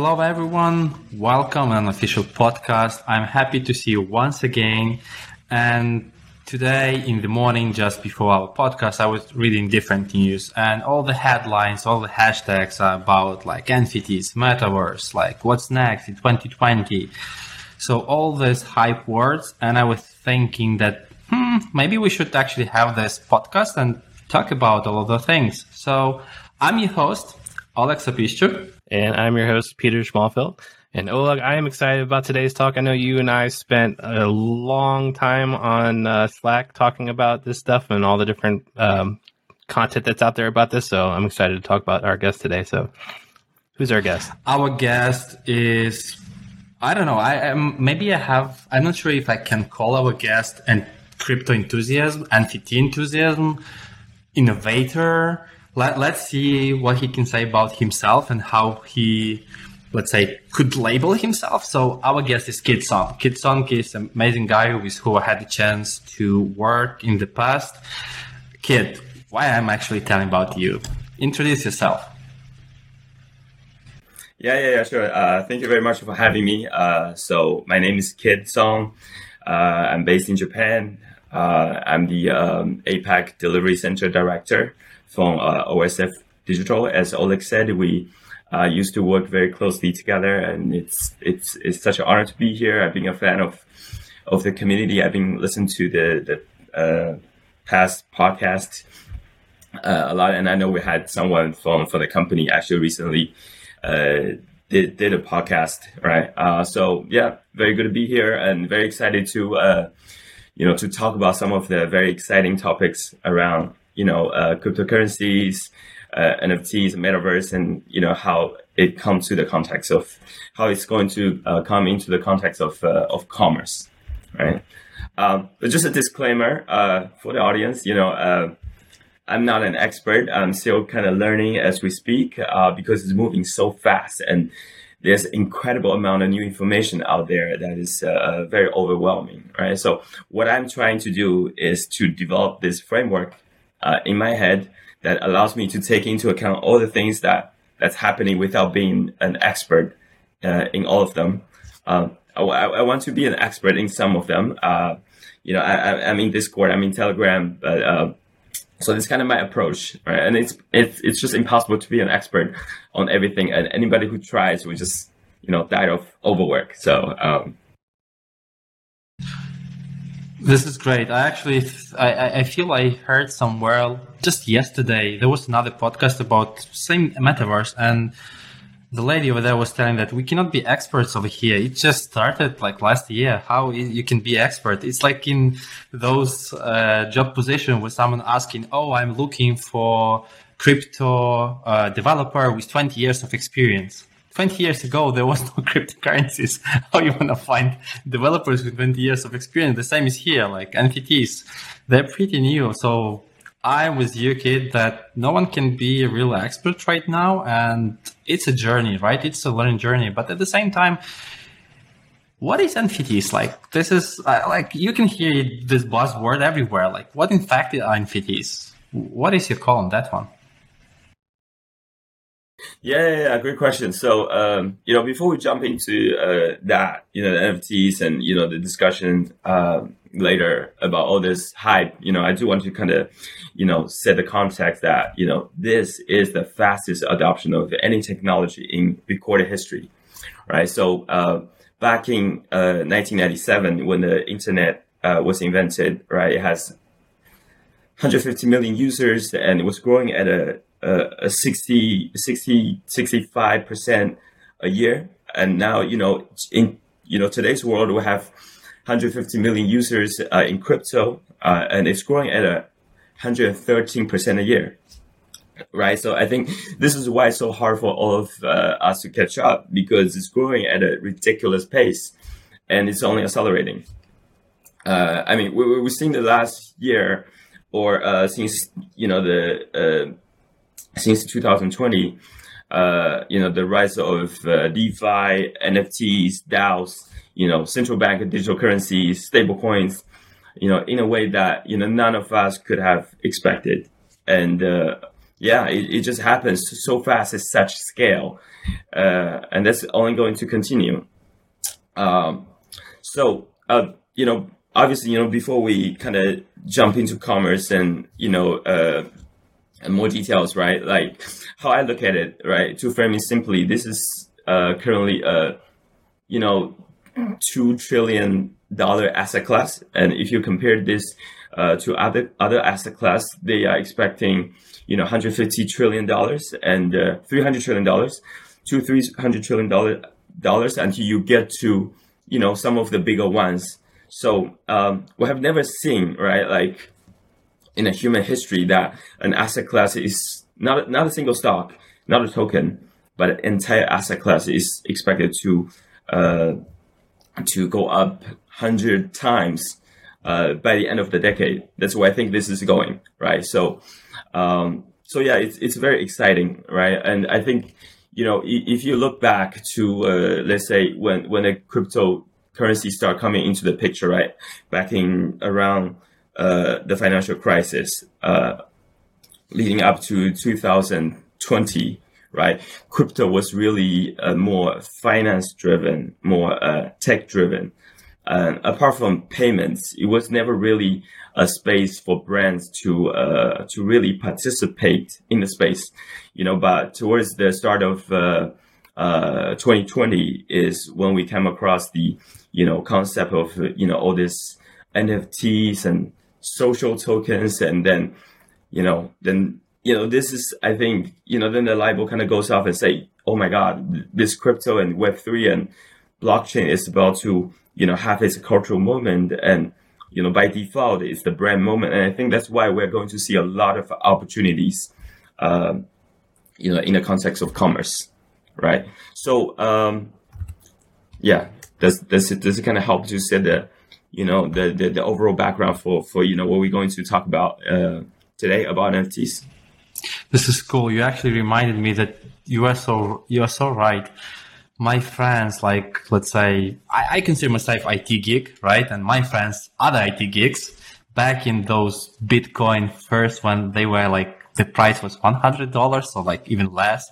Hello, everyone. Welcome on official podcast. I'm happy to see you once again. And today in the morning, just before our podcast, I was reading different news and all the headlines, all the hashtags are about like NFTs, metaverse, like what's next in 2020. So all these hype words. And I was thinking that hmm, maybe we should actually have this podcast and talk about all of the things. So I'm your host, Oleg Sapishchuk. And I'm your host, Peter Schmalfeldt. And Oleg, I am excited about today's talk. I know you and I spent a long time on uh, Slack talking about this stuff and all the different um, content that's out there about this. So I'm excited to talk about our guest today. So, who's our guest? Our guest is, I don't know. I um, maybe I have. I'm not sure if I can call our guest and crypto enthusiasm, NFT enthusiasm, innovator. Let, let's see what he can say about himself and how he let's say, could label himself. So our guest is Kit Song. Kit Song is an amazing guy with who I had the chance to work in the past. Kit, why I'm actually telling about you? Introduce yourself. Yeah, yeah, yeah, sure. Uh, thank you very much for having me. Uh, so my name is Kit Song. Uh, I'm based in Japan. Uh, I'm the um, APAC Delivery Center Director from uh, OSF Digital. As Oleg said, we uh, used to work very closely together, and it's it's it's such an honor to be here. I've been a fan of of the community. I've been listening to the the uh, past podcast uh, a lot, and I know we had someone from from the company actually recently uh, did did a podcast, right? Uh, so yeah, very good to be here, and very excited to you know to talk about some of the very exciting topics around you know cryptocurrencies uh, NFTs, metaverse, and you know how it comes to the context of how it's going to uh, come into the context of uh, of commerce, right? Um, but just a disclaimer uh, for the audience, you know, uh, I'm not an expert. I'm still kind of learning as we speak uh, because it's moving so fast and there's incredible amount of new information out there that is uh, very overwhelming right so what i'm trying to do is to develop this framework uh, in my head that allows me to take into account all the things that that's happening without being an expert uh, in all of them. Um, I, I, want to be an expert in some of them. Uh, you know, I, am in Discord, I'm in Telegram, but uh, so that's kind of my approach, right? And it's it's it's just impossible to be an expert on everything, and anybody who tries will just you know die of overwork. So. Um, this is great. I actually, I, I feel I heard somewhere just yesterday there was another podcast about same metaverse, and the lady over there was telling that we cannot be experts over here. It just started like last year. How you can be expert? It's like in those uh, job position where someone asking, "Oh, I'm looking for crypto uh, developer with 20 years of experience." 20 years ago, there was no cryptocurrencies. How you want to find developers with 20 years of experience? The same is here, like NFTs. They're pretty new. So I'm with you, Kit, that no one can be a real expert right now. And it's a journey, right? It's a learning journey. But at the same time, what is NFTs like? This is uh, like, you can hear this buzzword everywhere. Like, what in fact are NFTs? What is your call on that one? Yeah, yeah, yeah, great question. So, um, you know, before we jump into uh, that, you know, the NFTs and you know the discussion uh, later about all this hype, you know, I do want to kind of, you know, set the context that you know this is the fastest adoption of any technology in recorded history, right? So, uh, back in 1997, uh, when the internet uh, was invented, right, it has 150 million users and it was growing at a uh, a 60, 60, 65% a year. And now, you know, in, you know, today's world, we have 150 million users uh, in crypto, uh, and it's growing at a 113% a year. Right. So I think this is why it's so hard for all of uh, us to catch up because it's growing at a ridiculous pace and it's only accelerating. Uh, I mean, we, we've seen the last year or uh, since, you know, the since 2020, uh, you know, the rise of uh, DeFi, NFTs, DAOs, you know, central bank digital currencies, stable coins, you know, in a way that, you know, none of us could have expected. And, uh, yeah, it, it just happens so fast at such scale, uh, and that's only going to continue. Um, so, uh, you know, obviously, you know, before we kind of jump into commerce and you know, uh, and more details, right? Like how I look at it, right? To frame it simply, this is uh, currently a, you know, two trillion dollar asset class, and if you compare this uh, to other other asset class, they are expecting you know 150 trillion dollars and uh, 300 trillion dollars to 300 trillion dollar dollars until you get to you know some of the bigger ones. So um, we have never seen right like in a human history that an asset class is not not a single stock, not a token, but an entire asset class is expected to uh, to go up hundred times uh, by the end of the decade. That's where I think this is going, right? So, um, so yeah, it's it's very exciting, right? And I think you know if you look back to uh, let's say when when a cryptocurrency start coming into the picture, right? Back in around uh, the financial crisis, uh, leading up to 2020, right? Crypto was really uh, more finance driven, more uh, tech driven. And apart from payments, it was never really a space for brands to uh, to really participate in the space, you know. But towards the start of 2020 uh, is when we came across the you know concept of you know all this NFTs and social tokens and then you know then you know this is i think you know then the bulb kind of goes off and say oh my god this crypto and web3 and blockchain is about to you know have its cultural moment and you know by default it's the brand moment. And i think that's why we're going to see a lot of opportunities um, you know in the context of commerce right? So um yeah does does it does it kind of help to set the you know the, the, the overall background for for you know what we're going to talk about uh, today about NFTs. This is cool. You actually reminded me that you are so you are so right. My friends, like let's say, I, I consider myself IT geek, right? And my friends, other IT geeks, back in those Bitcoin first when they were like the price was one hundred dollars or like even less,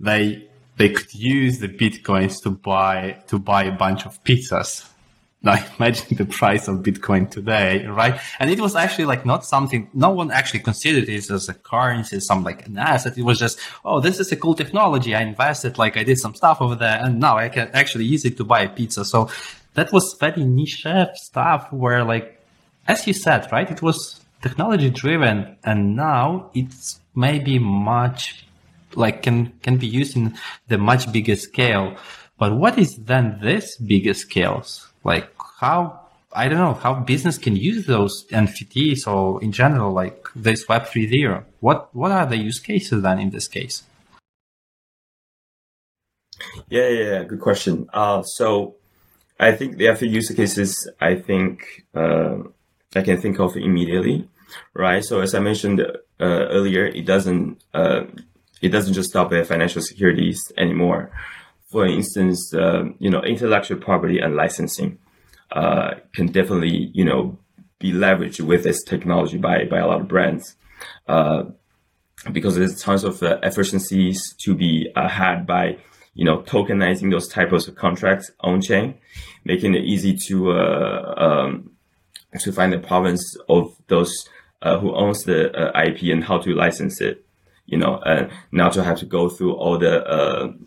they they could use the bitcoins to buy to buy a bunch of pizzas now imagine the price of Bitcoin today, right? And it was actually like not something, no one actually considered it as a currency, some like an asset. It was just, oh, this is a cool technology. I invested, like I did some stuff over there and now I can actually use it to buy a pizza. So that was very niche stuff where like, as you said, right? It was technology driven and now it's maybe much like can, can be used in the much bigger scale. But what is then this bigger scales? Like how I don't know how business can use those NFTs or in general like this Web3 there. What what are the use cases then in this case? Yeah, yeah, yeah. good question. Uh, so I think the other use cases I think uh, I can think of immediately, right? So as I mentioned uh, earlier, it doesn't uh, it doesn't just stop at financial securities anymore for instance, uh, you know, intellectual property and licensing uh, can definitely, you know, be leveraged with this technology by, by a lot of brands. Uh, because there's tons of uh, efficiencies to be uh, had by, you know, tokenizing those types of contracts on chain, making it easy to, uh, um, to find the provenance of those who owns the IP and how to license it, you know, and not to have to go through all the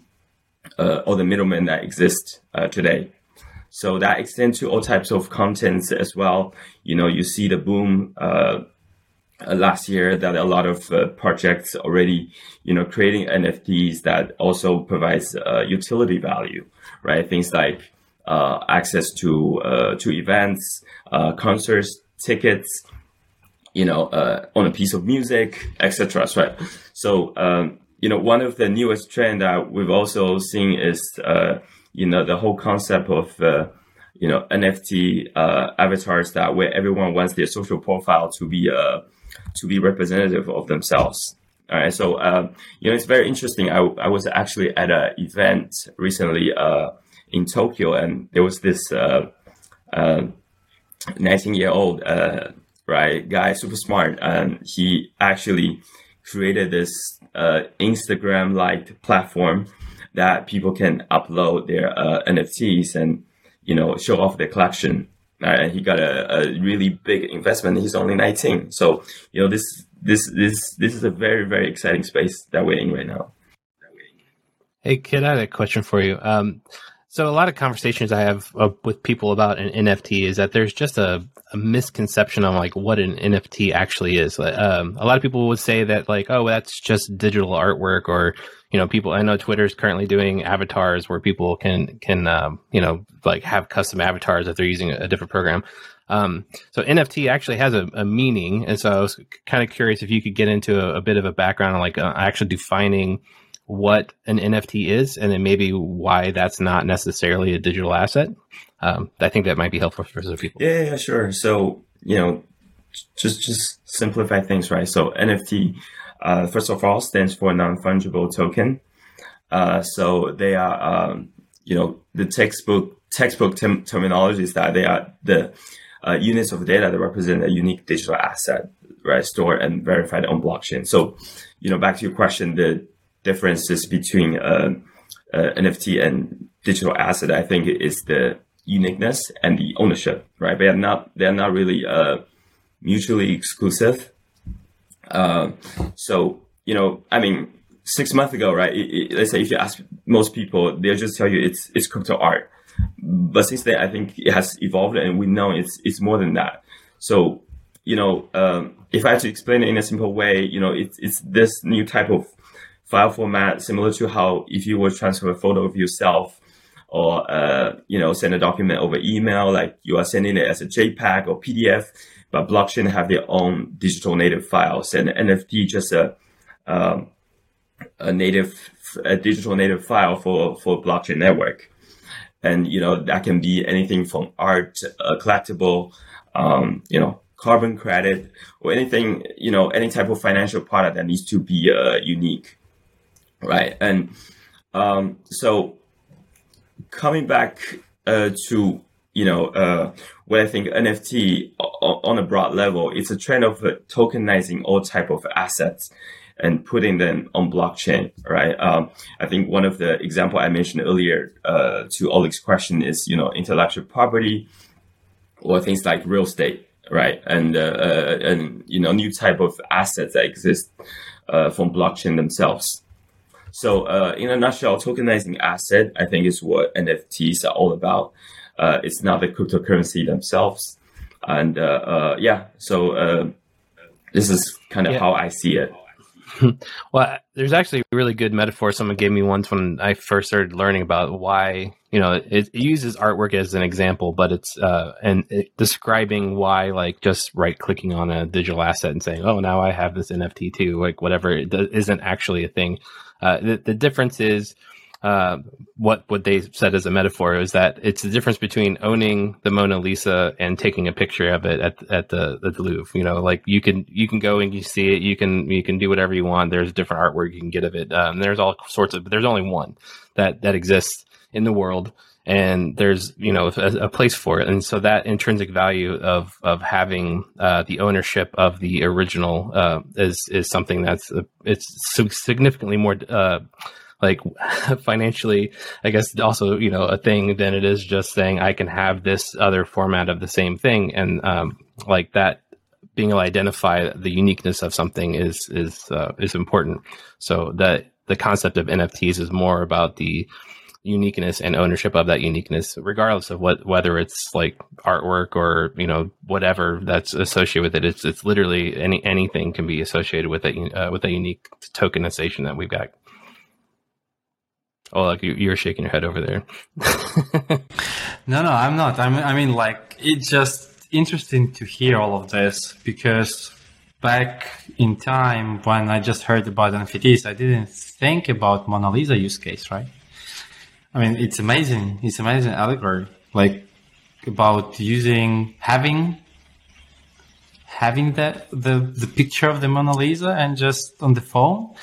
uh, all the middlemen that exist uh, today. So that extends to all types of contents as well. You know, you see the boom uh, uh last year that a lot of uh, projects already, you know, creating NFTs that also provides uh, utility value, right? Things like access to to events, concerts, tickets, you know, on a piece of music, etc. Right. So um, you know, one of the newest trend that we've also seen is, uh, you know, the whole concept of, uh, you know, NFT uh, avatars that where everyone wants their social profile to be uh, to be representative of themselves. All right, so uh, you know, it's very interesting. I, I was actually at an event recently uh, in Tokyo, and there was this uh, uh, 19 year old right guy, super smart, and he actually created this uh, Instagram like platform that people can upload their uh, NFTs and you know show off their collection. Uh, he got a, a, really big investment. He's only 19, so you know this this this this is a very very exciting space that we're in right now. Hey Kit, I had a question for you. Um, so a lot of conversations I have uh, with people about an NFT is that there's just a, a misconception on like what an NFT actually is. Um, a lot of people would say that like, oh, that's just digital artwork, or you know, people. I know Twitter is currently doing avatars where people can can um, you know like have custom avatars if they're using a, different program. Um, so NFT actually has a, a, meaning, and so I was kind of curious if you could get into a, a bit of a background on like uh, actually defining what an NFT is and then maybe why that's not necessarily a digital asset. Um, I think that might be helpful for some people. Yeah, yeah, sure. So, you know, just just simplify things, right? So NFT, uh, first of all, stands for non-fungible token. Uh, so they are, um, you know, the textbook textbook term- terminology is that they are the uh, units of data that represent a unique digital asset, right? Stored and verified on blockchain. So, you know, back to your question, the differences between uh, uh, NFT and digital asset, I think, is the uniqueness and the ownership, right? They are not they are not really uh, mutually exclusive. Uh, so you know, I mean, six months ago, right? It, it, let's say if you ask most people, they'll just tell you it's it's crypto art. But since then, I think it has evolved, and we know it's it's more than that. So you know, um, if I had to explain it in a simple way, you know, it's it's this new type of file format, similar to how if you would transfer a photo of yourself or uh, you know send a document over email, like you are sending it as a JPEG or PDF, but blockchain have their own digital native files, and NFT just a um, a native a digital native file for for blockchain network, and you know that can be anything from art, a collectible, um, you know carbon credit or anything you know any type of financial product that needs to be uh, unique right? And um, so coming back uh, to you know uh, what I think NFT on a broad level, it's a trend of uh, tokenizing all type of assets and putting them on blockchain, right? Um, I think one of the example I mentioned earlier uh, to Oleg's question is you know intellectual property or things like real estate, right? And uh, uh, and you know new type of assets that exist from blockchain themselves. So, uh, in a nutshell, tokenizing asset, I think, is what NFTs are all about. Uh, it's not the cryptocurrency themselves, and uh, uh yeah. So uh, this is kind of yeah. how I see it. well, there's actually a really good metaphor someone gave me once when I first started learning about why you know it, it uses artwork as an example, but it's uh, and it, describing why like just right clicking on a digital asset and saying, oh, now I have this NFT too, like whatever, it isn't actually a thing. Uh, the, the difference is uh, what what they said as a metaphor is that it's the difference between owning the Mona Lisa and taking a picture of it at at the, at the Louvre. You know, like you can you can go and you see it. You can you can do whatever you want. There's different artwork you can get of it. Um, there's all sorts of. But there's only one that that exists in the world and there's you know a, a, place for it. And so that intrinsic value of of having uh, the ownership of the original uh, is is something that's uh, it's significantly more uh, like financially i guess also you know a thing than it is just saying i can have this other format of the same thing. And um, like that being able to identify the uniqueness of something is is uh, is important. So that the concept of nfts is more about the uniqueness and ownership of that uniqueness, regardless of what whether it's like artwork or you know whatever that's associated with it. It's it's literally any anything can be associated with it uh, with a unique tokenization that we've got. Oh, like you, you're shaking your head over there. no, no, I'm not. I'm, I mean, like it's just interesting to hear all of this because back in time when I just heard about NFTs, I didn't think about Mona Lisa use case, right? I mean, it's amazing. It's amazing allegory, like about using having having the the the picture of the Mona Lisa and just on the phone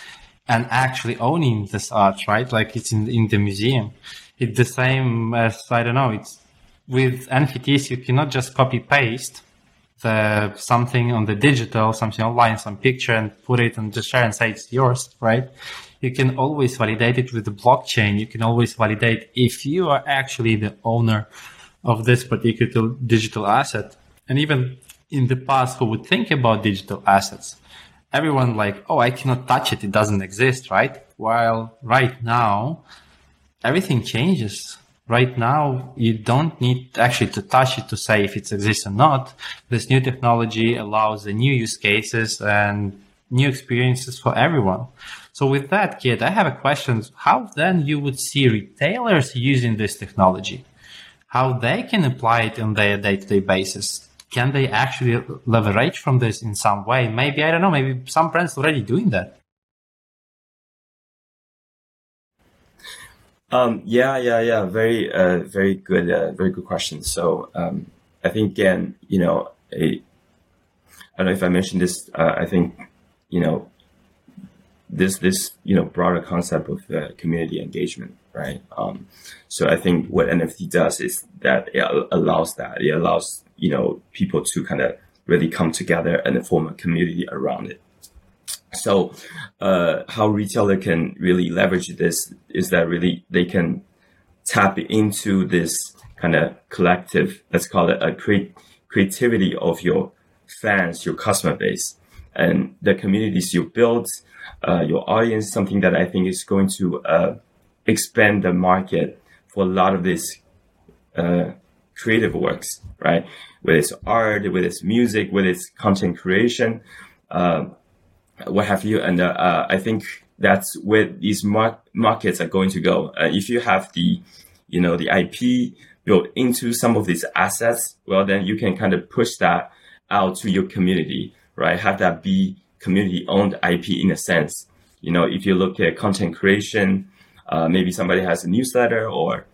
and actually owning this art, right? Like it's in in the museum. It's the same as I don't know. It's with NFTs you cannot just copy paste the something on the digital, something online, some picture and put it and just share and say it's yours, right? You can always validate it with the blockchain. You can always validate if you are actually the owner of this particular digital asset. And even in the past, who would think about digital assets? Everyone like, oh, I cannot touch it. It doesn't exist, right? While right now, everything changes right now you don't need actually to touch it to say if it exists or not this new technology allows the new use cases and new experiences for everyone so with that Kit, i have a question how then you would see retailers using this technology how they can apply it on their day-to-day basis can they actually leverage from this in some way maybe i don't know maybe some brands already doing that Um, yeah, yeah, yeah. Very, uh, very good, uh, very good question. So, um, I think again, you know, I don't know if I mentioned this. Uh, I think, you know, this this you know broader concept of uh, community engagement, right? Um, so I think what NFT does is that it allows that it allows you know people to kind of really come together and form a community around it. So, uh, how retailer can really leverage this is that really they can tap into this kind of collective, let's call it a cre- creativity of your fans, your customer base, and the communities you build, uh, your audience. Something that I think is going to uh, expand the market for a lot of these uh, creative works, right? With its art, with its music, with its content creation. Um, what have you. And uh, uh, I think that's where these mar- markets are going to go. Uh, if you have the, you know, the IP built into some of these assets, well, then you can kind of push that out to your community, right? Have that be community owned IP in a sense. You know, if you look at content creation, uh, maybe somebody has a newsletter or,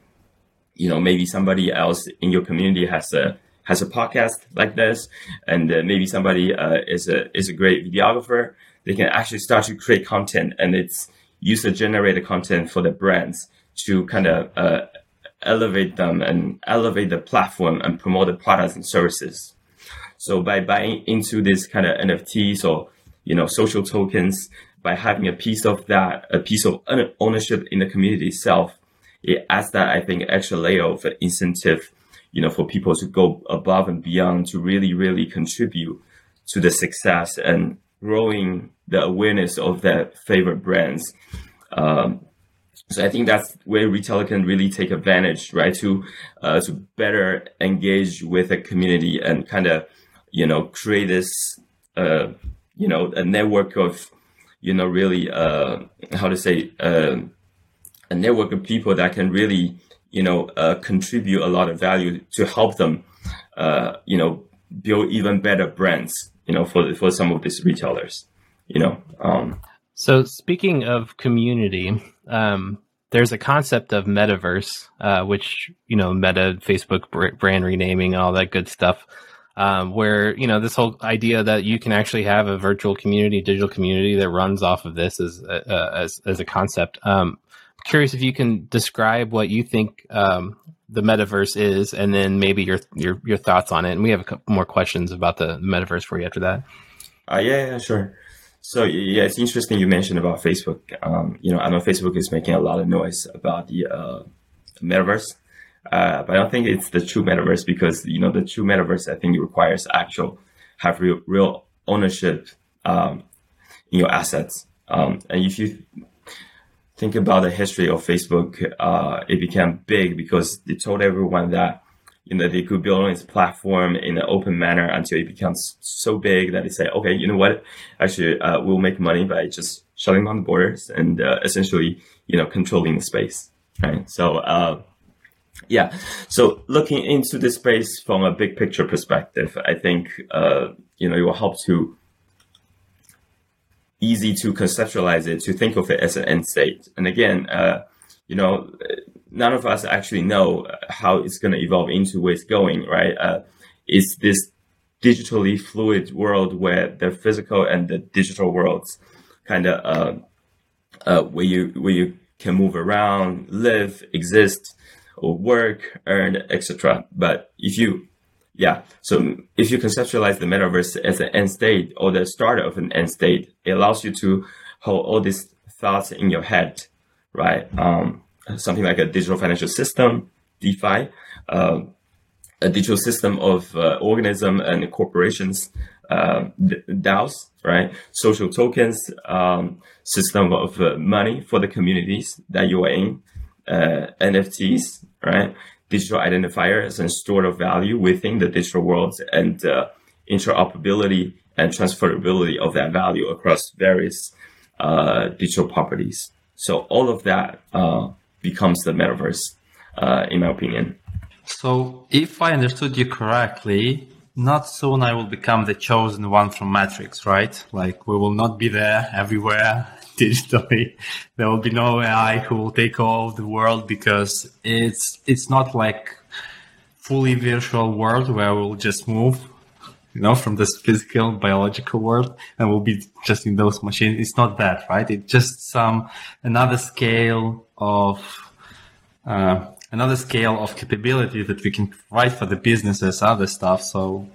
you know, maybe somebody else in your community has a has a podcast like this, and uh, maybe somebody uh, is a is a great videographer they can actually start to create content and it's user generated content for the brands to kind of uh, elevate them and elevate the platform and promote the products and services. So by buying into this kind of NFTs or you know social tokens, by having a piece of that, a piece of ownership in the community itself, it adds that I think extra layer of incentive, you know, for people to go above and beyond to really, really contribute to the success and growing the awareness of their favorite brands. Um, so I think that's where retailer can really take advantage, right? To uh, to better engage with a community and kind of, you know, create this, uh, you know, a network of, you know, really, uh, how to say, uh, a network of people that can really, you know, uh, contribute a lot of value to help them, uh, you know, build even better brands you know, for for some of these retailers, you know. Um, so speaking of community, um, there's a concept of metaverse, uh, which you know, Meta, Facebook brand renaming, all that good stuff. Um, where you know this whole idea that you can actually have a virtual community, digital community that runs off of this as uh, as, as a concept. Um, curious if you can describe what you think um, the metaverse is, and then maybe your your your thoughts on it. And we have a couple more questions about the metaverse for you after that. Uh, yeah, yeah, sure. So yeah, it's interesting you mentioned about Facebook. Um, you know, I know Facebook is making a lot of noise about the uh, metaverse, uh, but I don't think it's the true metaverse because you know the true metaverse I think it requires actual have real real ownership um, in your assets. Um, and if you think about the history of Facebook, uh, it became big because they told everyone that you know they could build on its platform in an open manner until it becomes so big that they say, okay, you know what, actually, uh, we'll make money by just shutting down the borders and uh, essentially, you know, controlling the space, right? So. Yeah. So looking into the space from a big picture perspective, I think, uh, you know, it will help to easy to conceptualize it, to think of it as an end state. And again, uh, you know, none of us actually know how it's going to evolve into where it's going, right? Uh, this digitally fluid world where the physical and the digital worlds kind of uh, uh, where you where you can move around, live, exist, or work, earn, etc. But if you yeah. So if you conceptualize the metaverse as an end state or the start of an end state, it allows you to hold all these thoughts in your head, right? Um, something like a digital financial system, DeFi, uh, a digital system of uh, organism and corporations, uh, DAOs, right? Social tokens, um, system of uh, money for the communities that you are in, uh, NFTs, right? Digital identifiers and store of value within the digital world and uh, interoperability and transferability of that value across various uh, digital properties. So all of that uh, becomes the metaverse, uh, in my opinion. So if I understood you correctly, not soon I will become the chosen one from Matrix, right? Like we will not be there everywhere digitally. There will be no AI who will take over the world because it's it's not like fully virtual world where we'll just move, you know, from this physical biological world and we'll be just in those machines. It's not that, right? It's just some another scale of uh, another scale of capability that we can provide for the businesses, other stuff. So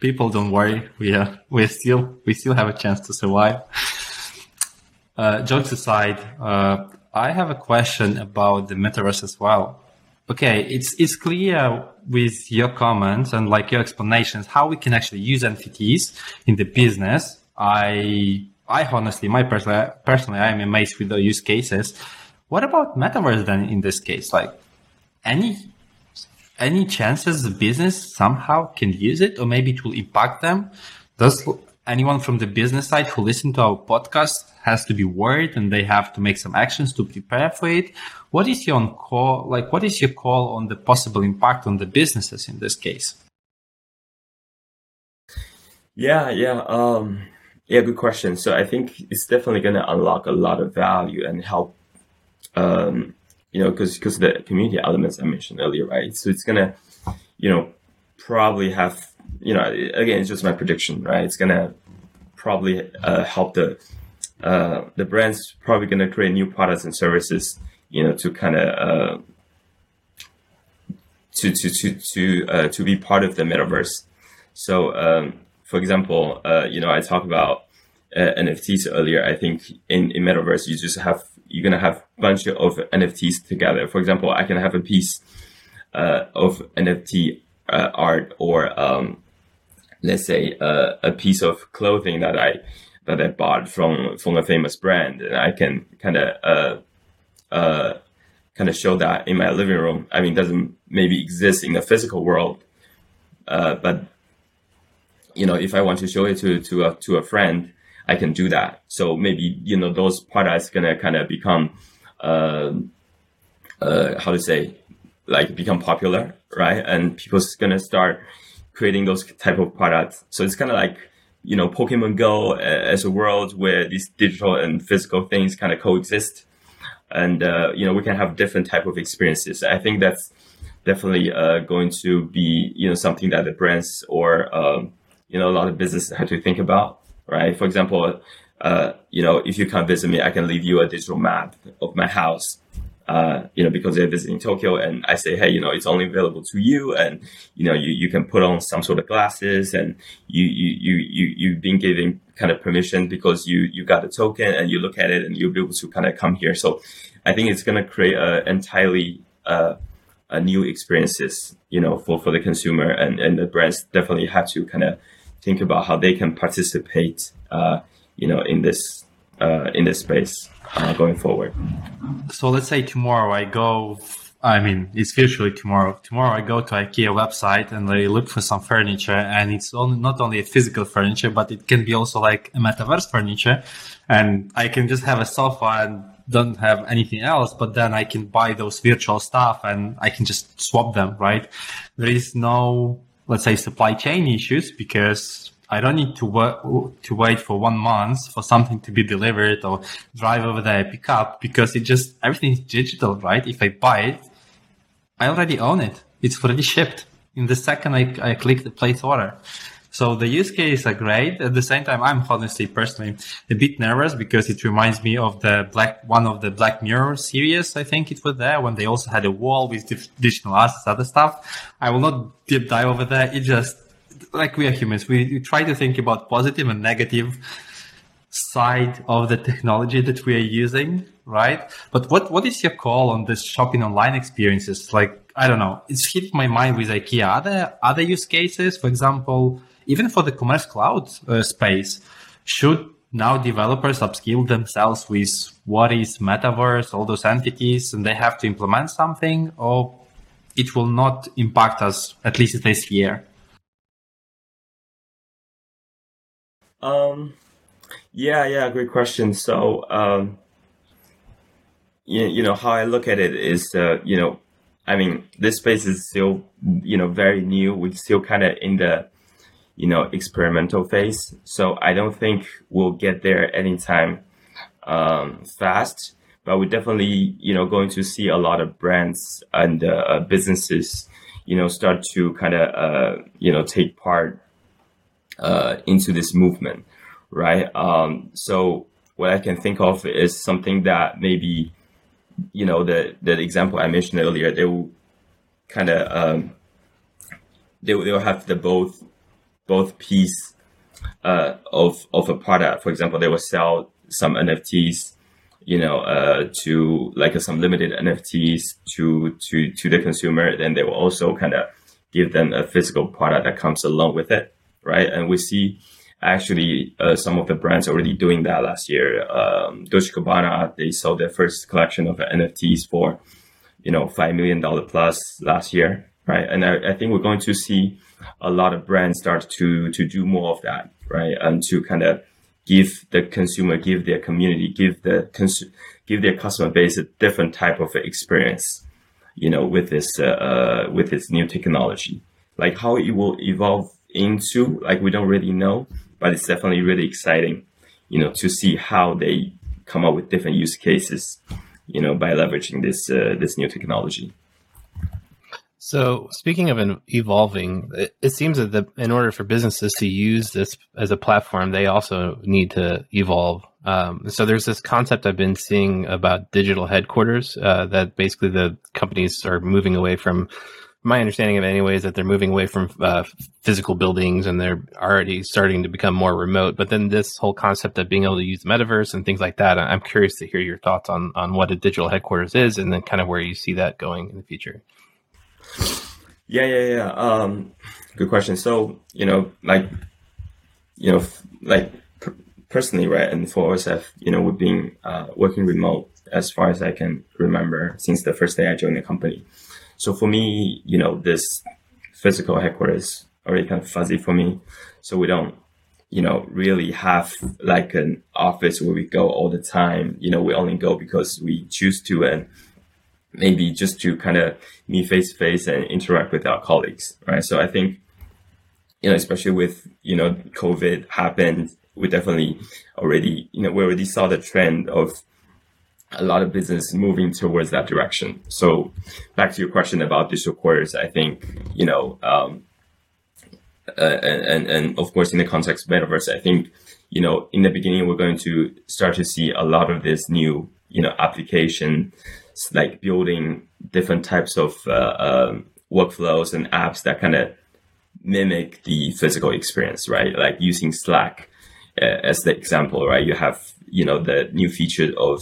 people don't worry. We are, we still, we still have a chance to survive. Uh, jokes aside, uh, I have a question about the metaverse as well. Okay, it's it's clear with your comments and like your explanations how we can actually use NFTs in the business. I I honestly, my personally, personally, I am amazed with the use cases. What about metaverse then in this case? Like, any any chances the business somehow can use it or maybe it will impact them does anyone from the business side who listen to our podcast has to be worried and they have to make some actions to prepare for it. What is your call like what is your call on the possible impact on the businesses in this case? Yeah yeah um yeah good question. So i think it's definitely going to unlock a lot of value and help um you know, because because the community elements I mentioned earlier, right? So it's gonna, you know, probably have, you know, again, it's just my prediction, right? It's gonna probably uh, help the uh, the brands probably gonna create new products and services, you know, to kind of uh, to to to to uh, to be part of the metaverse. So, um, for example, uh, you know, I talked about uh, NFTs earlier. I think in in metaverse, you just have you're gonna have a bunch of NFTs together. For example, I can have a piece of NFT uh, art, or um, let's say uh, a piece of clothing that I that I bought from from a famous brand, and I can kind of uh, uh, kind of show that in my living room. I mean, doesn't maybe exist in the physical world, uh, but you know, if I want to show it to to a to a friend, I can do that. So maybe, you know, those products gonna kind of become, uh, uh, how to say, like become popular, right? And people's gonna start creating those type of products. So it's kind of like, you know, Pokemon Go as a world where these digital and physical things kind of coexist. And, uh, you know, we can have different type of experiences. I think that's definitely, uh, going to be, you know, something that the brands or, um, you know, a lot of businesses have to think about right? For example, uh, you know, if you come visit me, I can leave you a digital map of my house. Uh, you know, because they're visiting Tokyo and I say, hey, you know, it's only available to you. And, you know, you, you can put on some sort of glasses and you, you, you, you, you've been given kind of permission because you, you got a token and you look at it and you'll be able to kind of come here. So I think it's going to create a entirely, uh, a new experiences, you know, for, for the consumer and, and the brands definitely have to kind of think about how they can participate, uh, you know, in this uh, in this space uh, going forward. So let's say tomorrow I go. I mean, it's virtually tomorrow. Tomorrow I go to IKEA website and I look for some furniture, and it's only, not only a physical furniture, but it can be also like a metaverse furniture, and I can just have a sofa and don't have anything else, but then I can buy those virtual stuff and I can just swap them, right? There is no let's say supply chain issues because I don't need to work to wait for one month for something to be delivered or drive over there pick up because it just everything's digital, right? If I buy it, I already own it. It's already shipped. In the second I, I click the place order. So the use case are great. At the same time, I'm honestly personally a bit nervous because it reminds me of the black, one of the Black Mirror series. I think it was there when they also had a wall with additional assets, other stuff. I will not deep dive over there. It just, like we are humans, we, we try to think about positive and negative side of the technology that we are using, right? But what, what is your call on this shopping online experiences? Like, I don't know, it's hit my mind with IKEA. Are there other use cases, for example, even for the commerce cloud uh, space, should now developers upskill themselves with what is metaverse, all those NFTs, and they have to implement something, or it will not impact us at least this year? Um, yeah, yeah, great question. So, um, you, you know, how I look at it is, uh, you know, I mean, this space is still, you know, very new. We're still kind of in the you know, experimental phase. So I don't think we'll get there anytime um, fast, but we're definitely, you know, going to see a lot of brands and uh, businesses, you know, start to kind of, uh, you know, take part uh, into this movement, right? Um, so what I can think of is something that maybe, you know, the the example I mentioned earlier, they will kind of um, they will, they will have the both both piece uh, of of a product. For example, they will sell some NFTs, you know, uh, to like some limited NFTs to to to the consumer. Then they will also kind of give them a physical product that comes along with it, right? And we see actually uh, some of the brands already doing that last year. Um, Dolce Gabbana they sold their first collection of NFTs for you know five million dollar plus last year, right? And I, I think we're going to see a lot of brands start to to do more of that, right? And to kind of give the consumer, give their community, give the cons- give their customer base a different type of experience, you know, with this uh, uh, with this new technology. Like how it will evolve into, like we don't really know, but it's definitely really exciting, you know, to see how they come up with different use cases, you know, by leveraging this uh, this new technology. So, speaking of an evolving, it, it, seems that the, in order for businesses to use this as a platform, they also need to evolve. Um, so, there's this concept I've been seeing about digital headquarters uh, that basically the companies are moving away from. My understanding of it, anyway, is that they're moving away from uh, physical buildings and they're already starting to become more remote. But then this whole concept of being able to use the metaverse and things like that, I'm curious to hear your thoughts on on what a digital headquarters is and then kind of where you see that going in the future. Yeah, yeah, yeah. Um, good question. So, you know, like, you know, like personally, right, and for OSF, you know, we've been uh, working remote as far as I can remember since the first day I joined the company. So for me, you know, this physical headquarters already kind of fuzzy for me. So we don't, you know, really have like an office where we go all the time. You know, we only go because we choose to and maybe just to kind of meet face to face and interact with our colleagues, right? So I think, you know, especially with, you know, COVID happened, we definitely already, you know, we already saw the trend of a lot of business moving towards that direction. So back to your question about digital quarters, I think, you know, um, uh, and, and, of course, in the context of metaverse, I think, you know, in the beginning, we're going to start to see a lot of this new, you know, application like building different types of uh, um, workflows and apps that kind of mimic the physical experience, right? Like using Slack uh, as the example, right? You have, you know, the new feature of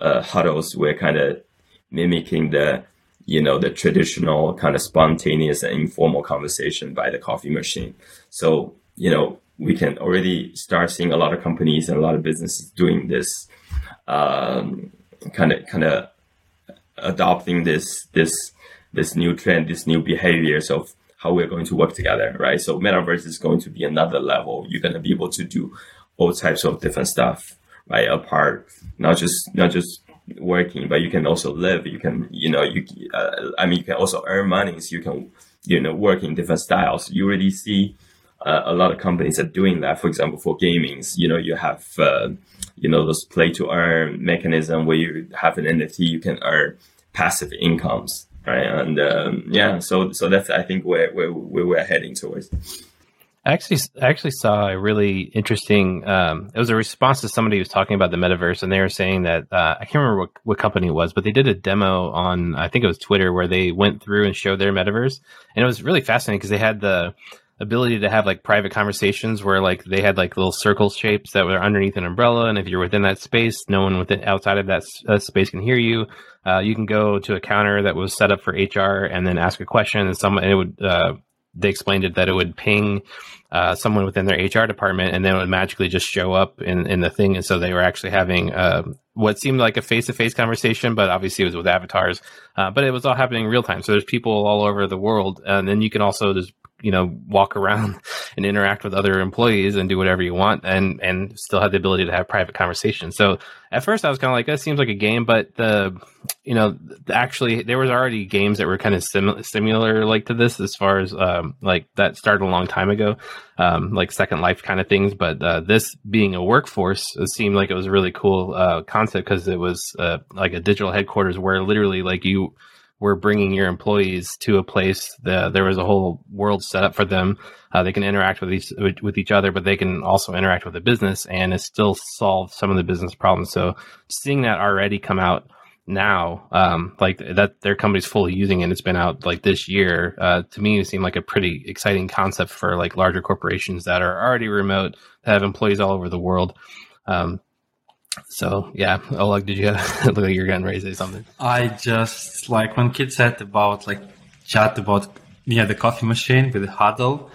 uh, huddles where kind of mimicking the, you know, the traditional kind of spontaneous and informal conversation by the coffee machine. So, you know, we can already start seeing a lot of companies and a lot of businesses doing this um, kind of kind of adopting this this this new trend, this new behaviors of how we're going to work together, right? So metaverse is going to be another level. You're going to be able to do all types of different stuff, right? Apart, not just not just working, but you can also live. You can, you know, you. Uh, I mean, you can also earn money. So you can, you know, work in different styles. You already see uh, a lot of companies are doing that. For example, for gamings, you know, you have. Uh, you know, those play to earn mechanism where you have an NFT, you can earn passive incomes, right? And um, yeah, so so that's I think where, where where we're heading towards. I actually, I actually saw a really interesting. Um, it was a response to somebody who was talking about the metaverse, and they were saying that uh, I can't remember what, what company it was, but they did a demo on I think it was Twitter where they went through and showed their metaverse, and it was really fascinating because they had the ability to have like private conversations where like they had like little circle shapes that were underneath an umbrella, and if you're within that space, no one within outside of that uh, space can hear you. Uh, you can go to a counter that was set up for HR and then ask a question, and someone and it would. Uh, they explained it that it would ping uh, someone within their HR department, and then it would magically just show up in, in the thing. And so they were actually having uh, what seemed like a face to face conversation, but obviously it was with avatars. Uh, but it was all happening in real time. So there's people all over the world, and then you can also just you know walk around and interact with other employees and do whatever you want and and still have the ability to have private conversations. So at first i was kind of like that seems like a game but the you know actually there was already games that were kind of sim- similar like to this as far as um, like that started a long time ago um, like second life kind of things but uh, this being a workforce it seemed like it was a really cool uh, concept because it was uh, like a digital headquarters where literally like you were bringing your employees to a place. The, there was a whole world set up for them. Uh, they can interact with each with each other, but they can also interact with the business, and it still solve some of the business problems. So seeing that already come out now, um, like that, their company's fully using it. It's been out like this year. Uh, to me, it seemed like a pretty exciting concept for like larger corporations that are already remote, that have employees all over the world. Um, so yeah, Oleg, did you look like you're say something? I just like when Kit said about like chat about yeah the coffee machine with the huddle.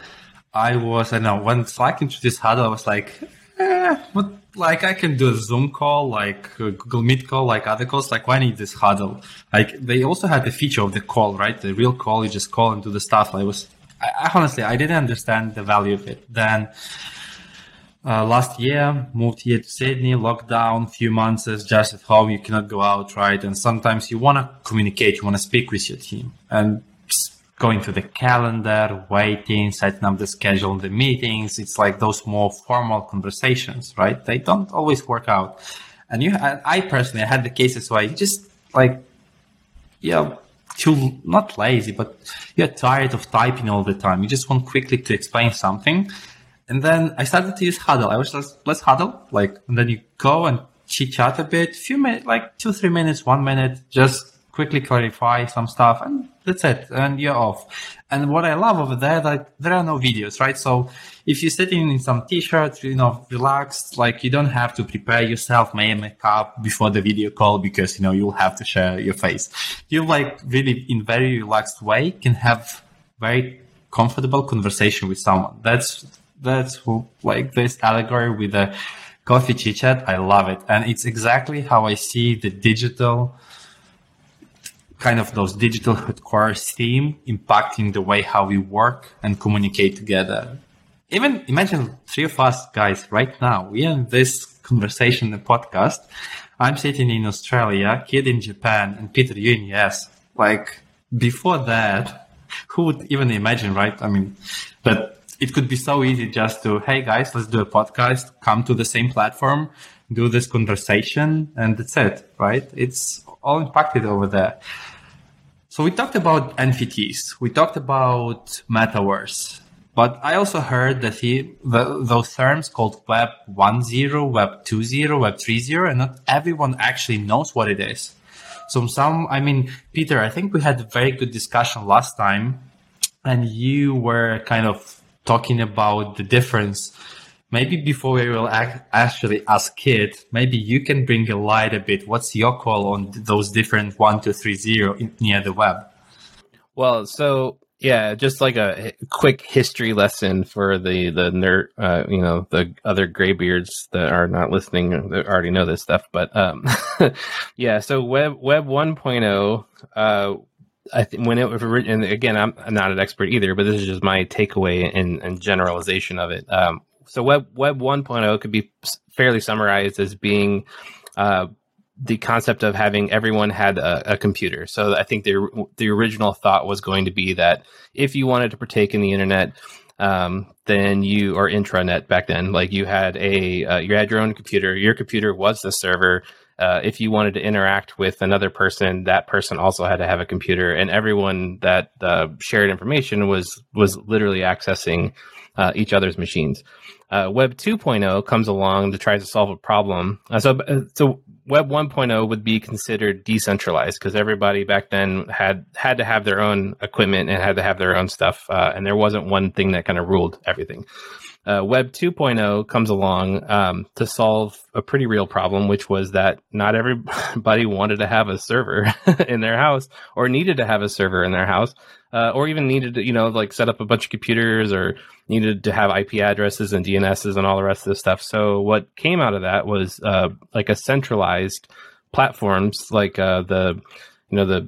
I was I know when Slack introduced this huddle, I was like, eh, what? Like I can do a Zoom call, like Google Meet call, like other calls. Like why need this huddle? Like they also had the feature of the call, right? The real call, you just call and do the stuff. I was, I honestly, I didn't understand the value of it. Then uh, last year, moved here to Sydney, lockdown, few months just at home. You cannot go out, right? And sometimes you want to communicate, you want to speak with your team and going to the calendar, waiting, setting up the schedule, the meetings. It's like those more formal conversations, right? They don't always work out. And you, I personally I had the cases where you just like, yeah, too, not lazy, but you're tired of typing all the time. You just want quickly to explain something and then I started to use huddle. I was just, let's huddle. Like, and then you go and chit chat a bit, few minutes, like two, three minutes, one minute, just quickly clarify some stuff and that's it. And you're off. And what I love over there, like there are no videos, right? So if you're sitting in some t-shirt, you know, relaxed, like you don't have to prepare yourself, make up before the video call because, you know, you'll have to share your face. You like really in very relaxed way can have very comfortable conversation with someone. That's that's like this allegory with the coffee chit chat. I love it. And it's exactly how I see the digital kind of those digital headquarters theme impacting the way how we work and communicate together. Even imagine three of us guys right now. We are in this conversation, the podcast. I'm sitting in Australia, Kit in Japan, and Peter, you in US. Like before that, who would even imagine, right? I mean, but it could be so easy just to, hey guys, let's do a podcast, come to the same platform, do this conversation, and that's it, right? It's all impacted over there. So we talked about NFTs, we talked about metaverse, but I also heard that he, the, those terms called Web 1.0, Web 2.0, Web 3.0, and not everyone actually knows what it is. So some, I mean, Peter, I think we had a very good discussion last time, and you were kind of talking about the difference, maybe before we will actually ask it, maybe you can bring a light a bit. What's your call on those different one, two, three, zero near the web? Well, so yeah, just like a quick history lesson for the the nerd, uh, you know, the other graybeards that are not listening that already know this stuff. But um, yeah, so Web Web 1.0 uh, I think when it was and again, I'm not an expert either, but this is just my takeaway and, and generalization of it. Um, so Web Web 1.0 could be fairly summarized as being uh, the concept of having everyone had a, a, computer. So I think the the original thought was going to be that if you wanted to partake in the internet, um, then you or intranet back then, like you had a uh, you had your own computer. Your computer was the server uh, if you wanted to interact with another person, that person also had to have a computer, and everyone that uh, shared information was was literally accessing uh, each other's machines. Uh, Web 2.0 comes along to try to solve a problem. Uh, so, uh, so Web 1.0 would be considered decentralized because everybody back then had had to have their own equipment and had to have their own stuff, and there wasn't one thing that kind of ruled everything uh, Web 2.0 comes along um, to solve a pretty real problem, which was that not everybody wanted to have a server in their house or needed to have a server in their house. Uh, or even needed to, you know, like set up a bunch of computers or needed to have IP addresses and DNSs and all the rest of this stuff. So what came out of that was uh, like a centralized platforms like uh, the, you know, the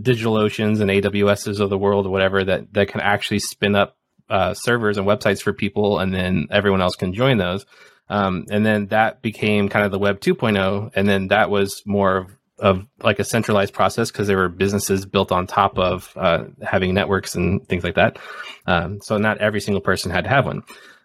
digital oceans and AWSs of the world or whatever that, that can actually spin up uh, servers and websites for people, and then everyone else can join those. Um, and then that became kind of the Web 2.0, and then that was more of, of like a centralized process because there were businesses built on top of uh, having networks and things like that. Um, so not every single person had to have one.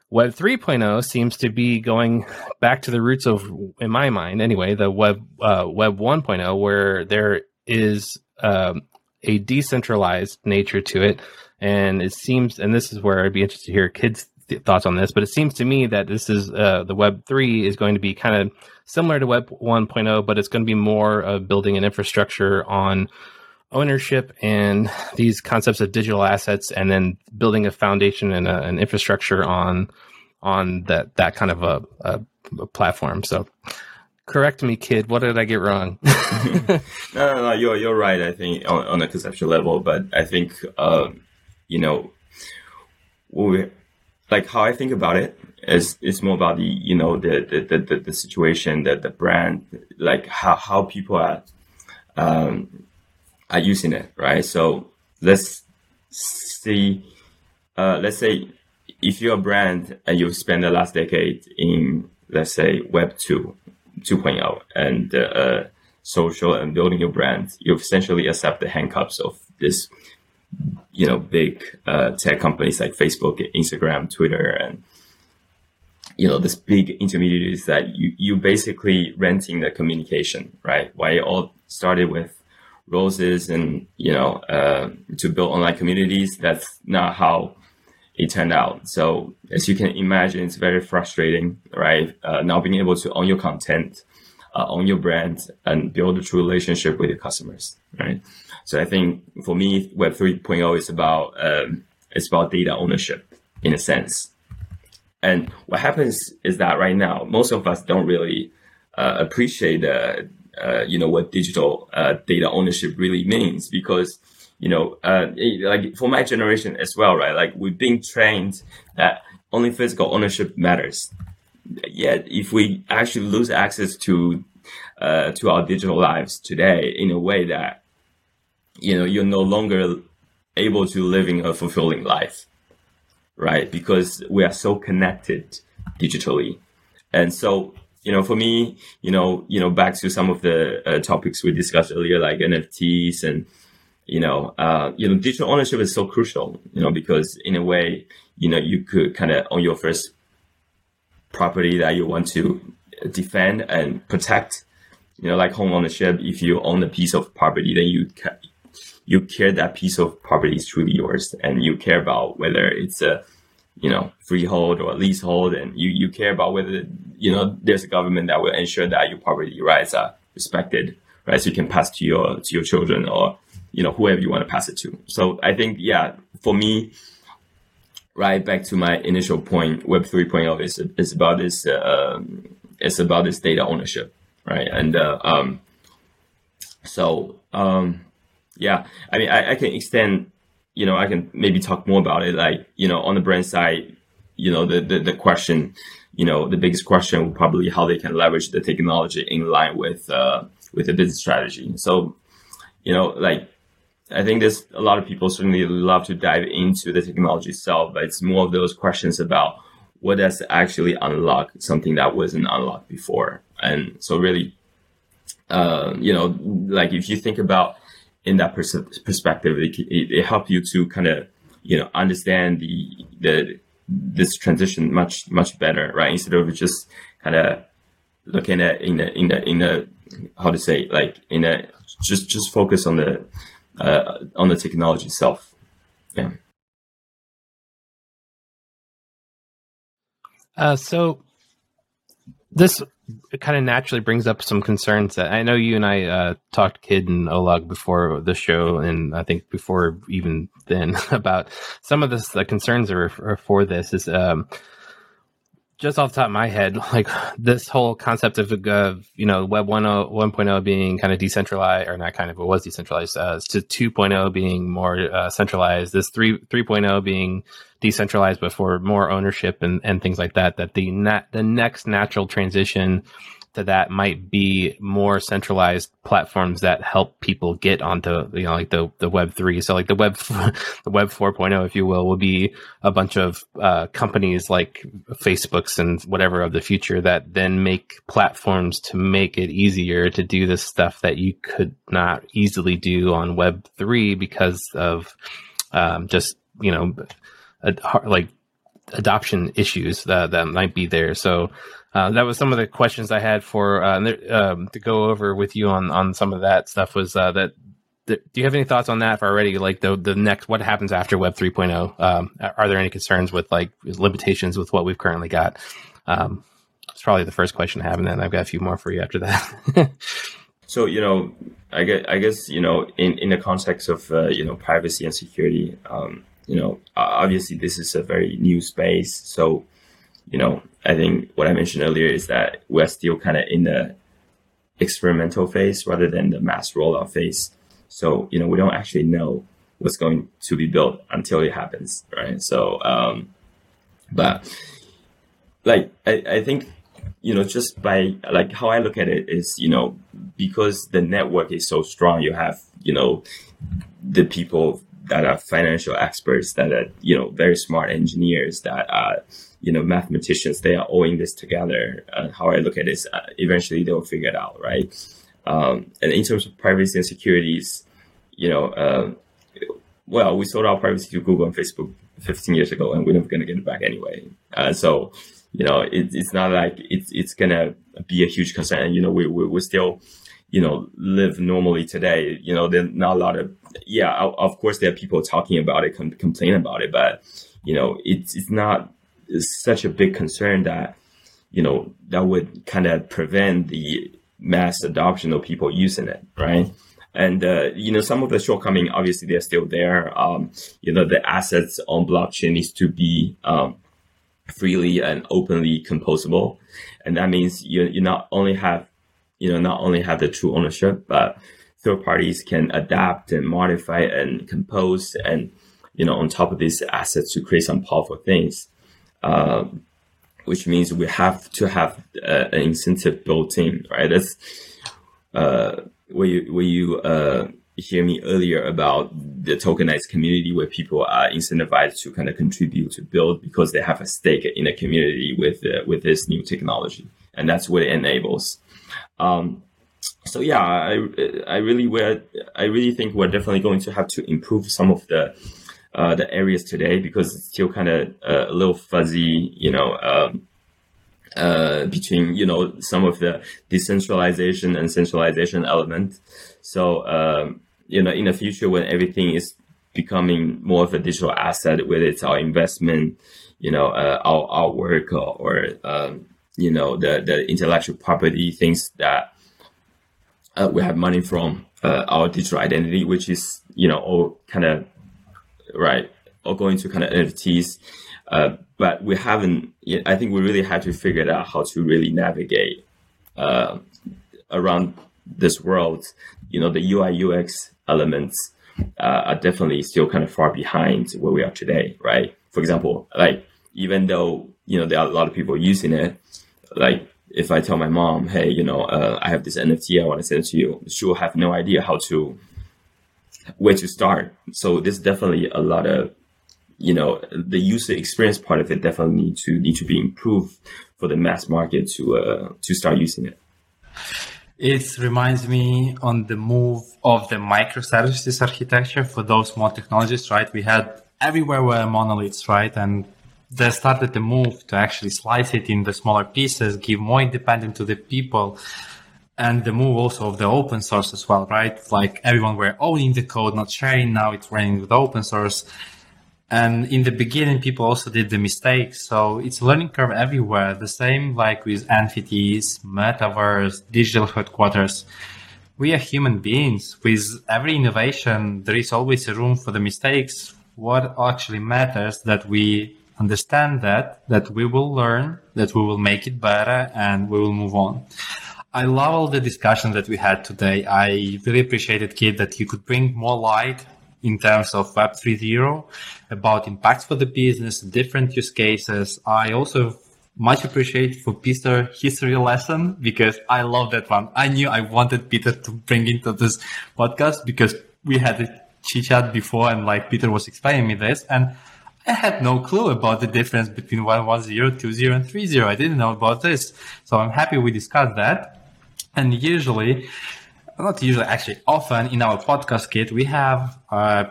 Web 3.0 seems to be going back to the roots of, in my mind anyway, the Web uh, Web 1.0, where there is um, a decentralized nature to it and it seems, and this is where I'd be interested to hear Kit's th- thoughts on this, but it seems to me that this is uh, the Web 3 is going to be kind of similar to Web 1.0, but it's going to be more of building an infrastructure on ownership and these concepts of digital assets and then building a foundation and a, an infrastructure on on that that kind of a, a, a platform. So correct me Kit. What did i get wrong? No, no no. You're you're right i think on, on a conceptual level but i think um, you know, we, like how I think about it is it's more about the you know the the the, the situation that the brand like how how people are um, are using it right. So let's see, uh, let's say if you're a brand and you've spent the last decade in let's say Web two 2.0 and uh, social and building your brand, you've essentially accept the handcuffs of this you know big uh, tech companies like Facebook, Instagram, Twitter, and you know this big intermediaries that you you basically renting the communication, right? Why it all started with roses and you know uh, to build online communities. That's not how it turned out. So as you can imagine, it's very frustrating, right? Uh, not being able to own your content, uh, own your brand, and build a true relationship with your customers, right? So I think for me, Web 3.0 is about um, it's about data ownership in a sense. And what happens is that right now, most of us don't really uh, appreciate uh, you know, what digital uh, data ownership really means because, you know, uh, like for my generation as well, right? Like we've been trained that only physical ownership matters. Yet, if we actually lose access to uh, to our digital lives today in a way that you know you're no longer able to living a fulfilling life right? Because we are so connected digitally. And so you know for me you know you know back to some of the uh, topics we discussed earlier like nfts and you know uh, you know digital ownership is so crucial you know because in a way you know you could kind of own your first property that you want to defend and protect. You know like home ownership if you own a piece of property then you you care that piece of property is truly yours and you care about whether it's a you know freehold or leasehold and you, you care about whether you know there's a government that will ensure that your property rights are respected right? So you can pass to your to your children or you know whoever you want to pass it to. So i think yeah for me right back to my initial point web 3.0 is is about this uh, it's about this data ownership right and uh, um so um yeah, I mean, I, I can extend, you know, I can maybe talk more about it. Like, you know, on the brand side, you know, the, the, the question, you know, the biggest question will probably how they can leverage the technology in line with, uh, with the business strategy. So, you know, like, I think there's a lot of people certainly love to dive into the technology itself, but it's more of those questions about what does actually unlock something that wasn't unlocked before. And so really, uh, you know, like if you think about in that pers- perspective, it, it, it helped you to kind of, you know, understand the, the, this transition much, much better, right? Instead of just kind of looking at in the, in a in the, how to say like in a just just focus on the uh, on the technology itself. Yeah. Uh, so this kind of naturally brings up some concerns that I know you and I uh, talked Kit and Oleg before the show, and I think before even then about some of this, the concerns are, are for this is um, just off the top of my head, like this whole concept of, uh, you know, Web 1.0, 1.0 being kind of decentralized, or not kind of, it was decentralized, uh, to 2.0 being more uh, centralized, this 3, 3.0 being decentralized, but for more ownership and, and things like that, that the, nat- the next natural transition to that might be more centralized platforms that help people get onto you know like the the web 3 so like the web the web 4.0 if you will will be a bunch of uh, companies like facebooks and whatever of the future that then make platforms to make it easier to do this stuff that you could not easily do on web 3 because of um, just you know a, like adoption issues that, that might be there so uh, that was some of the questions I had for uh, um, to go over with you on on some of that stuff. Was uh, that, do you have any thoughts on that already? Like the the next, what happens after Web 3.0? Um, are there any concerns with like limitations with what we've currently got? Um, it's probably the first question I have, and then I've got a few more for you after that. so you know, I guess, I guess you know, in in the context of uh, you know privacy and security, um, you know, obviously this is a very new space, so you know, I think what I mentioned earlier is that we're still kind of in the experimental phase rather than the mass rollout phase. So, you know, we don't actually know what's going to be built until it happens, right? So, um, but like, I, I think, you know, just by like how I look at it is, you know, because the network is so strong, you have, you know, the people that are financial experts that are, you know, very smart engineers that are, you know, mathematicians, they are all in this together. Uh, how I look at this, uh, eventually they'll figure it out, right? Um, and in terms of privacy and securities, you know, uh, well, we sold our privacy to Google and Facebook 15 years ago, and we're never going to get it back anyway. Uh, so, you know, it, it's not like it's it's to be a huge concern. You know, we, we we still, you know, live normally today. You know, there's not a lot of yeah. Of course, there are people talking about it, com- complain about it, but you know, it's it's not such a big concern that you know that would kind of prevent the mass adoption of people using it, right? And uh, you know some of the shortcoming, obviously, they're still there. Um, you know the assets on blockchain needs to be um, freely and openly composable, and that means you you not only have you know not only have the true ownership, but third parties can adapt and modify and compose and you know on top of these assets to create some powerful things. Um, which means we have to have uh, an incentive built in, right? That's uh, where you where you uh, hear me earlier about the tokenized community, where people are incentivized to kind of contribute to build because they have a stake in a community with uh, with this new technology, and that's what it enables. Um, so yeah, I I really we I really think we're definitely going to have to improve some of the uh, the areas today because it's still kind of uh, a little fuzzy, you know, um, uh, between you know some of the decentralization and centralization element. So um, you know, in the future when everything is becoming more of a digital asset, whether it's our investment, you know, uh, our our work or, or um, you know the the intellectual property things that uh, we have money from uh, our digital identity, which is you know all kind of right, or going to kind of NFTs. Uh, but we haven't. Yet, I think we really had to figure out how to really navigate uh, around this world. You know, the UI UX elements uh, are definitely still kind of far behind where we are today, right? For example, like even though you know there are a lot of people using it, like if I tell my mom, hey, you know, uh, I have this NFT, I want to send it to you, she will have no idea how to where to start. So there's definitely a lot of, you know, the user experience part of it definitely need to need to be improved for the mass market to uh, to start using it. It reminds me on the move of the microservices architecture for those small technologies, right? We had everywhere were monoliths, right? And they started the move to actually slice it in the smaller pieces, give more independence to the people and the move also of the open source as well, right? Like everyone were owning the code, not sharing. Now it's running with open source. And in the beginning, people also did the mistakes. So it's a learning curve everywhere. The same like with NFTs, metaverse, digital headquarters. We are human beings. With every innovation, there is always a room for the mistakes. What actually matters that we understand that, that we will learn, that we will make it better and we will move on. I love all the discussions that we had today. I really appreciated, Kit, that you could bring more light in terms of Web 3.0 about impacts for the business, different use cases. I also much appreciate for Peter history lesson because I love that one. I knew I wanted Peter to bring into this podcast because we had a chit chat before and like Peter was explaining me this and I had no clue about the difference between 110, 20, and 30. I didn't know about this. So I'm happy we discussed that. And usually, not usually, actually, often in our podcast Kit, we have uh,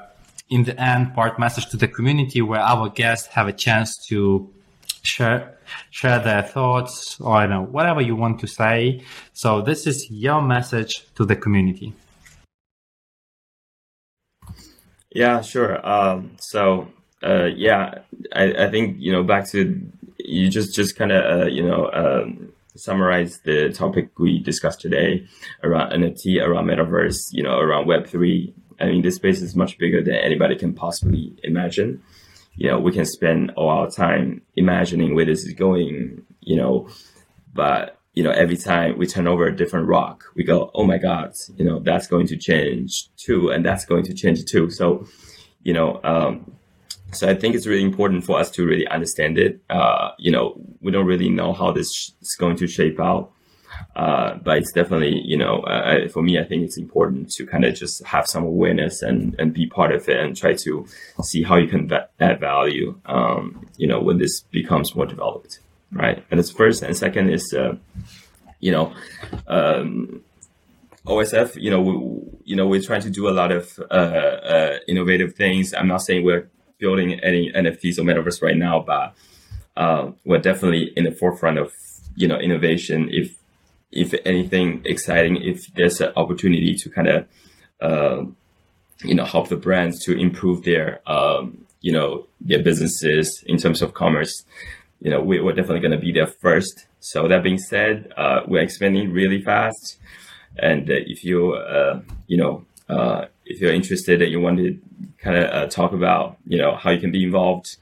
in the end part message to the community where our guests have a chance to share share their thoughts or I know whatever you want to say. So this is your message to the community. Yeah, sure. Um, so uh, yeah, I, I think you know back to you just just kind of uh, you know um, summarize the topic we discussed today around NFT, around metaverse, you know, around Web three. I mean, this space is much bigger than anybody can possibly imagine. You know, we can spend all our time imagining where this is going. You know, but you know, every time we turn over a different rock, we go, "Oh my God!" You know, that's going to change too, and that's going to change too. So, you know, um, so I think it's really important for us to really understand it. Uh, you know, we don't really know how this is going to shape out. Uh, but it's definitely, you know, uh, for me, I think it's important to kind of just have some awareness and, and be part of it and try to see how you can va- add value, um, you know, when this becomes more developed, right? And it's first and second is, uh, you know, um, OSF, you know, we, you know, we're trying to do a lot of uh, uh, innovative things. I'm not saying we're building any NFTs or metaverse right now, but uh, we're definitely in the forefront of you know innovation. If if anything exciting, if there's an opportunity to kind of uh, you know help the brands to improve their um, you know their businesses in terms of commerce, you know we, are definitely going to be there first. So that being said, uh, we're expanding really fast, and if you uh, you know uh, if you're interested and you want to kind of uh, talk about, you know, how you can be involved,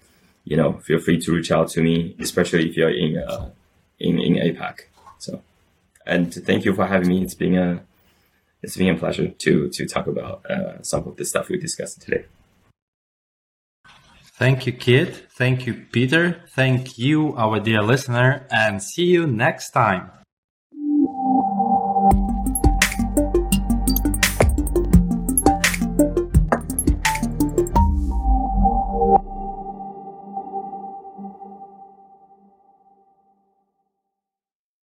you know, feel free to reach out to me, especially if you're in uh, in in APAC. So, and thank you for having me. It's been a it's been a pleasure to to talk about uh, some of the stuff we discussed today. Thank you, Kit. Thank you, Peter. Thank you, our dear listener, and see you next time.